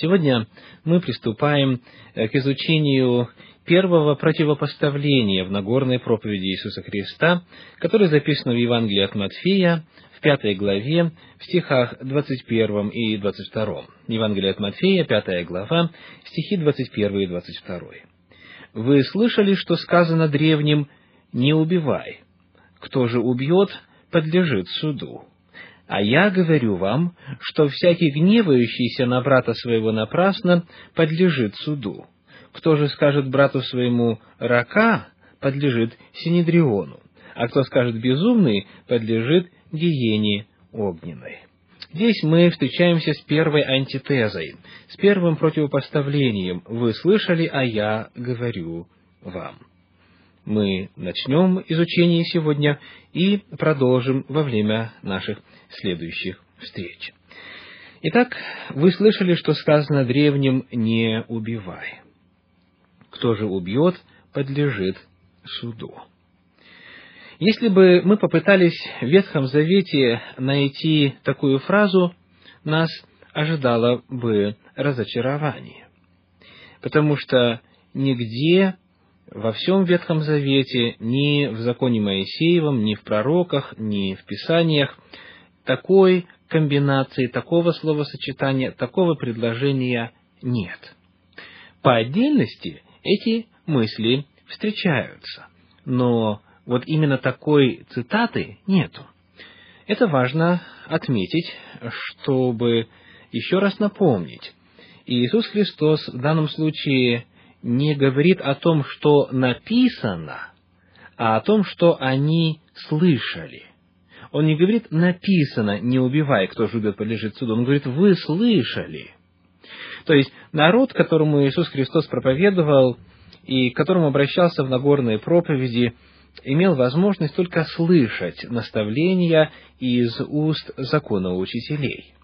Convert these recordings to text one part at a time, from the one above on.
Сегодня мы приступаем э, к изучению первого противопоставления в Нагорной проповеди Иисуса Христа, которое записано в Евангелии от Матфея в пятой главе, в стихах 21 и 22. Евангелие от Матфея, пятая глава, стихи 21 и 22. «Вы слышали, что сказано древним «не убивай», кто же убьет, подлежит суду». А я говорю вам, что всякий гневающийся на брата своего напрасно подлежит суду. Кто же скажет брату своему «рака», подлежит синедриону, а кто скажет «безумный», подлежит гиене огненной. Здесь мы встречаемся с первой антитезой, с первым противопоставлением «Вы слышали, а я говорю вам» мы начнем изучение сегодня и продолжим во время наших следующих встреч. Итак, вы слышали, что сказано древним «не убивай». Кто же убьет, подлежит суду. Если бы мы попытались в Ветхом Завете найти такую фразу, нас ожидало бы разочарование. Потому что нигде во всем Ветхом Завете, ни в законе Моисеевом, ни в пророках, ни в Писаниях такой комбинации, такого словосочетания, такого предложения нет. По отдельности эти мысли встречаются, но вот именно такой цитаты нету. Это важно отметить, чтобы еще раз напомнить. Иисус Христос в данном случае не говорит о том, что написано, а о том, что они слышали. Он не говорит «написано, не убивай, кто же убьет, подлежит суду». Он говорит «вы слышали». То есть народ, которому Иисус Христос проповедовал и к которому обращался в Нагорной проповеди, имел возможность только слышать наставления из уст законоучителей.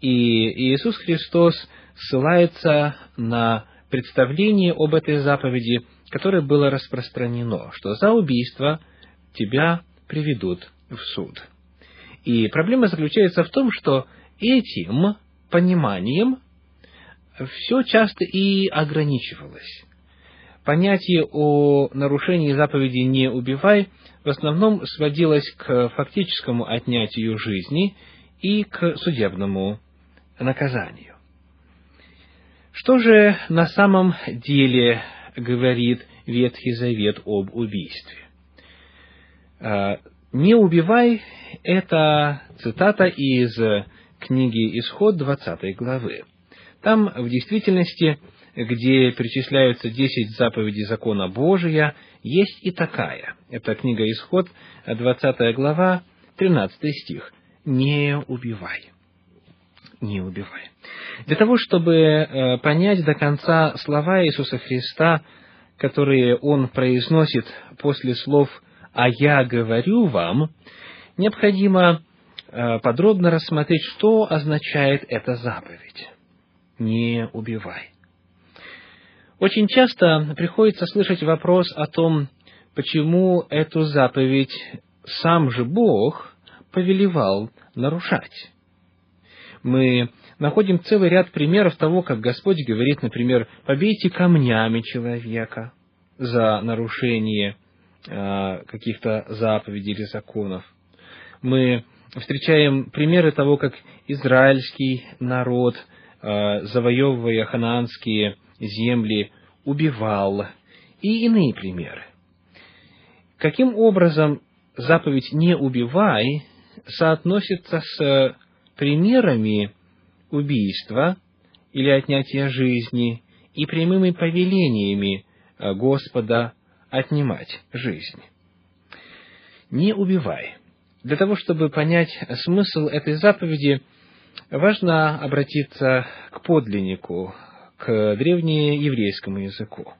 И Иисус Христос ссылается на представление об этой заповеди, которое было распространено, что за убийство тебя приведут в суд. И проблема заключается в том, что этим пониманием все часто и ограничивалось. Понятие о нарушении заповеди «не убивай» в основном сводилось к фактическому отнятию жизни и к судебному наказанию. Что же на самом деле говорит Ветхий Завет об убийстве? А, «Не убивай» — это цитата из книги Исход 20 главы. Там, в действительности, где перечисляются десять заповедей закона Божия, есть и такая. Это книга Исход, 20 глава, 13 стих. «Не убивай» не убивай. Для того, чтобы э, понять до конца слова Иисуса Христа, которые Он произносит после слов «а я говорю вам», необходимо э, подробно рассмотреть, что означает эта заповедь. Не убивай. Очень часто приходится слышать вопрос о том, почему эту заповедь сам же Бог повелевал нарушать мы находим целый ряд примеров того, как Господь говорит, например, «побейте камнями человека за нарушение э, каких-то заповедей или законов». Мы встречаем примеры того, как израильский народ, э, завоевывая ханаанские земли, убивал, и иные примеры. Каким образом заповедь «не убивай» соотносится с примерами убийства или отнятия жизни и прямыми повелениями э, Господа отнимать жизнь. Не убивай. Для того, чтобы понять смысл этой заповеди, важно обратиться к подлиннику, к древнееврейскому языку.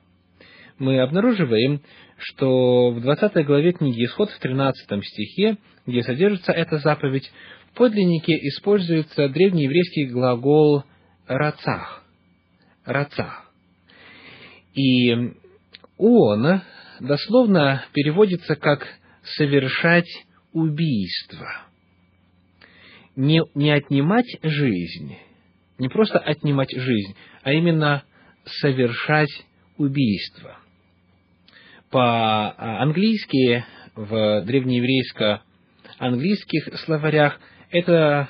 Мы обнаруживаем, что в 20 главе книги Исход, в 13 стихе, где содержится эта заповедь, в подлиннике используется древнееврейский глагол «рацах». «Рацах». И он дословно переводится как «совершать убийство». Не, не отнимать жизнь, Не просто отнимать жизнь, а именно совершать убийство. По-английски, в древнееврейско-английских словарях, это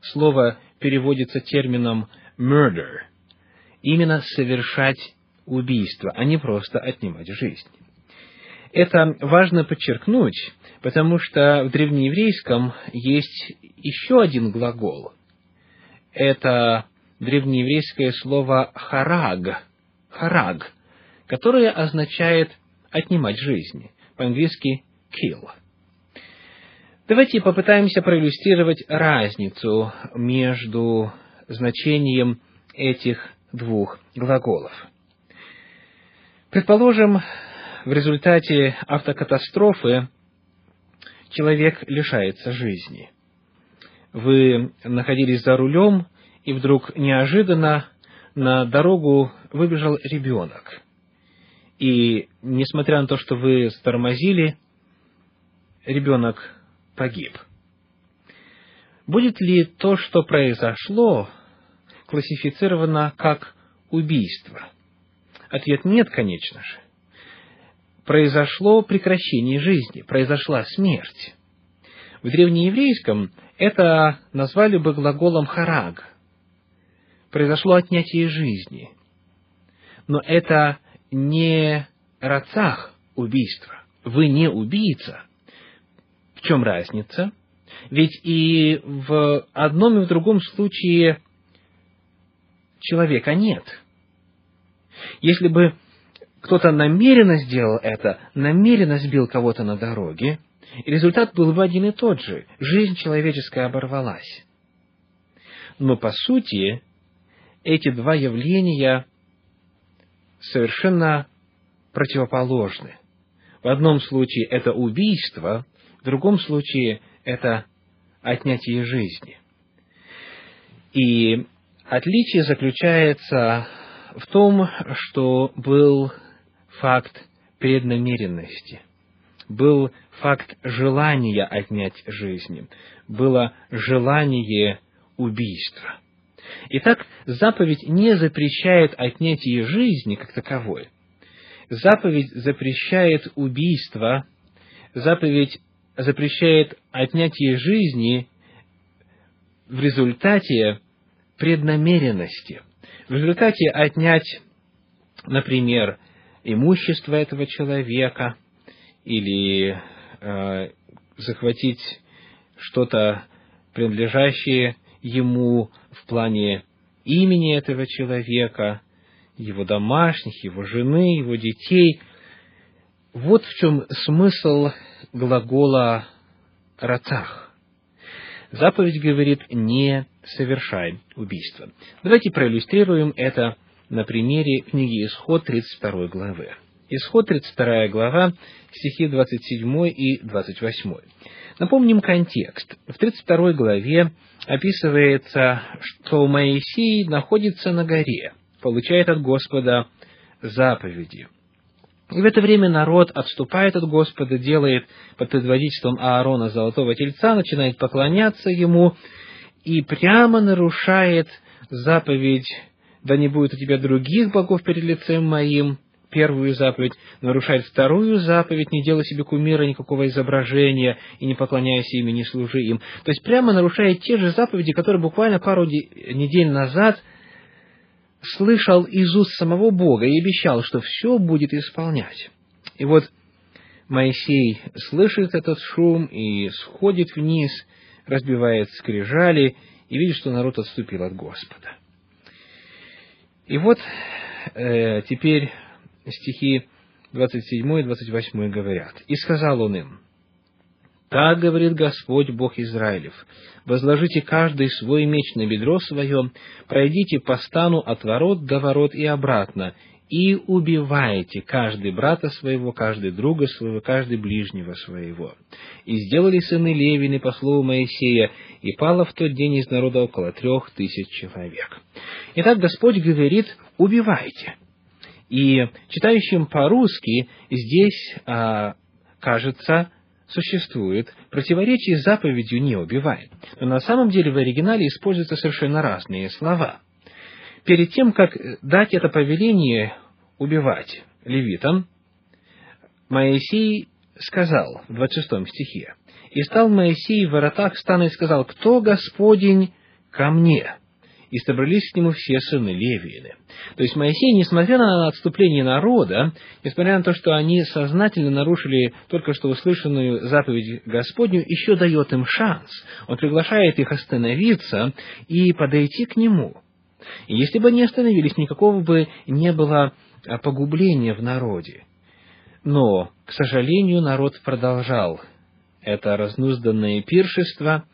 слово переводится термином murder. Именно совершать убийство, а не просто отнимать жизнь. Это важно подчеркнуть, потому что в древнееврейском есть еще один глагол. Это древнееврейское слово «хараг», «хараг», которое означает «отнимать жизни», по-английски «kill». Давайте попытаемся проиллюстрировать разницу между значением этих двух глаголов. Предположим, в результате автокатастрофы человек лишается жизни. Вы находились за рулем, и вдруг неожиданно на дорогу выбежал ребенок. И, несмотря на то, что вы стормозили, ребенок погиб. Будет ли то, что произошло, классифицировано как убийство? Ответ нет, конечно же произошло прекращение жизни, произошла смерть. В древнееврейском это назвали бы глаголом хараг. Произошло отнятие жизни. Но это не рацах убийство. Вы не убийца. В чем разница? Ведь и в одном и в другом случае человека нет. Если бы кто-то намеренно сделал это, намеренно сбил кого-то на дороге, результат был бы один и тот же. Жизнь человеческая оборвалась. Но по сути, эти два явления совершенно противоположны. В одном случае это убийство, в другом случае это отнятие жизни. И отличие заключается в том, что был факт преднамеренности, был факт желания отнять жизни, было желание убийства. Итак, заповедь не запрещает отнятие жизни как таковой. Заповедь запрещает убийство, заповедь запрещает отнятие жизни в результате преднамеренности. В результате отнять, например, имущество этого человека или э, захватить что-то, принадлежащее ему в плане имени этого человека, его домашних, его жены, его детей. Вот в чем смысл глагола «рацах». Заповедь говорит «не совершай убийство». Давайте проиллюстрируем это на примере книги Исход 32 главы. Исход 32 глава, стихи 27 и 28. Напомним контекст. В 32 главе описывается, что Моисей находится на горе, получает от Господа заповеди. И в это время народ отступает от Господа, делает под предводительством Аарона золотого тельца, начинает поклоняться ему и прямо нарушает заповедь да не будет у тебя других богов перед лицем моим, первую заповедь, нарушает вторую заповедь, не делай себе кумира никакого изображения и не поклоняйся им и не служи им. То есть прямо нарушает те же заповеди, которые буквально пару недель назад слышал из уст самого Бога и обещал, что все будет исполнять. И вот Моисей слышит этот шум и сходит вниз, разбивает скрижали и видит, что народ отступил от Господа. И вот э, теперь стихи 27 и 28 говорят. «И сказал он им, так говорит Господь Бог Израилев, возложите каждый свой меч на бедро свое, пройдите по стану от ворот до ворот и обратно, и убивайте каждый брата своего, каждый друга своего, каждый ближнего своего. И сделали сыны Левины по слову Моисея, и пало в тот день из народа около трех тысяч человек. Итак, Господь говорит, убивайте. И читающим по-русски здесь а, кажется существует противоречие с заповедью «не убивай». Но на самом деле в оригинале используются совершенно разные слова. Перед тем, как дать это повеление убивать левитам, Моисей сказал в 26 стихе, «И стал Моисей в воротах стана и сказал, «Кто Господень ко мне?» И собрались к нему все сыны Левиины. То есть Моисей, несмотря на отступление народа, несмотря на то, что они сознательно нарушили только что услышанную заповедь Господню, еще дает им шанс. Он приглашает их остановиться и подойти к нему. И если бы они остановились, никакого бы не было погубления в народе. Но, к сожалению, народ продолжал это разнузданное пиршество,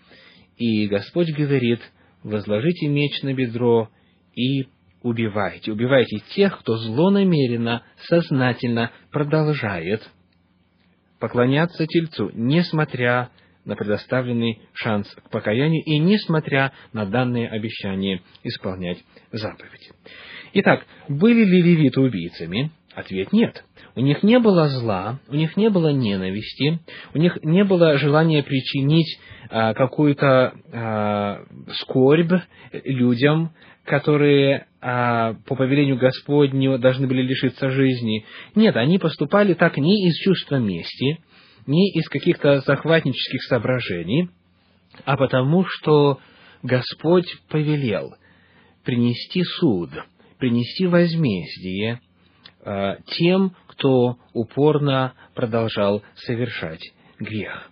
и Господь говорит, возложите меч на бедро и убивайте. Убивайте тех, кто злонамеренно, сознательно продолжает поклоняться Тельцу, несмотря на предоставленный шанс к покаянию и несмотря на данные обещания исполнять заповедь. Итак, были ли левиты убийцами? Ответ нет. У них не было зла, у них не было ненависти, у них не было желания причинить а, какую-то а, скорбь людям, которые а, по повелению Господню должны были лишиться жизни. Нет, они поступали так не из чувства мести, не из каких-то захватнических соображений, а потому что Господь повелел принести суд, принести возмездие тем, кто упорно продолжал совершать грех.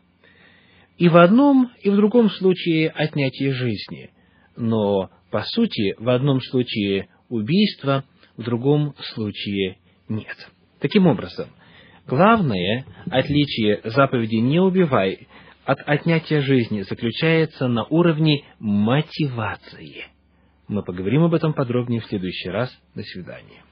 И в одном, и в другом случае отнятие жизни. Но, по сути, в одном случае убийство, в другом случае нет. Таким образом, главное отличие заповеди «не убивай» от отнятия жизни заключается на уровне мотивации. Мы поговорим об этом подробнее в следующий раз. До свидания.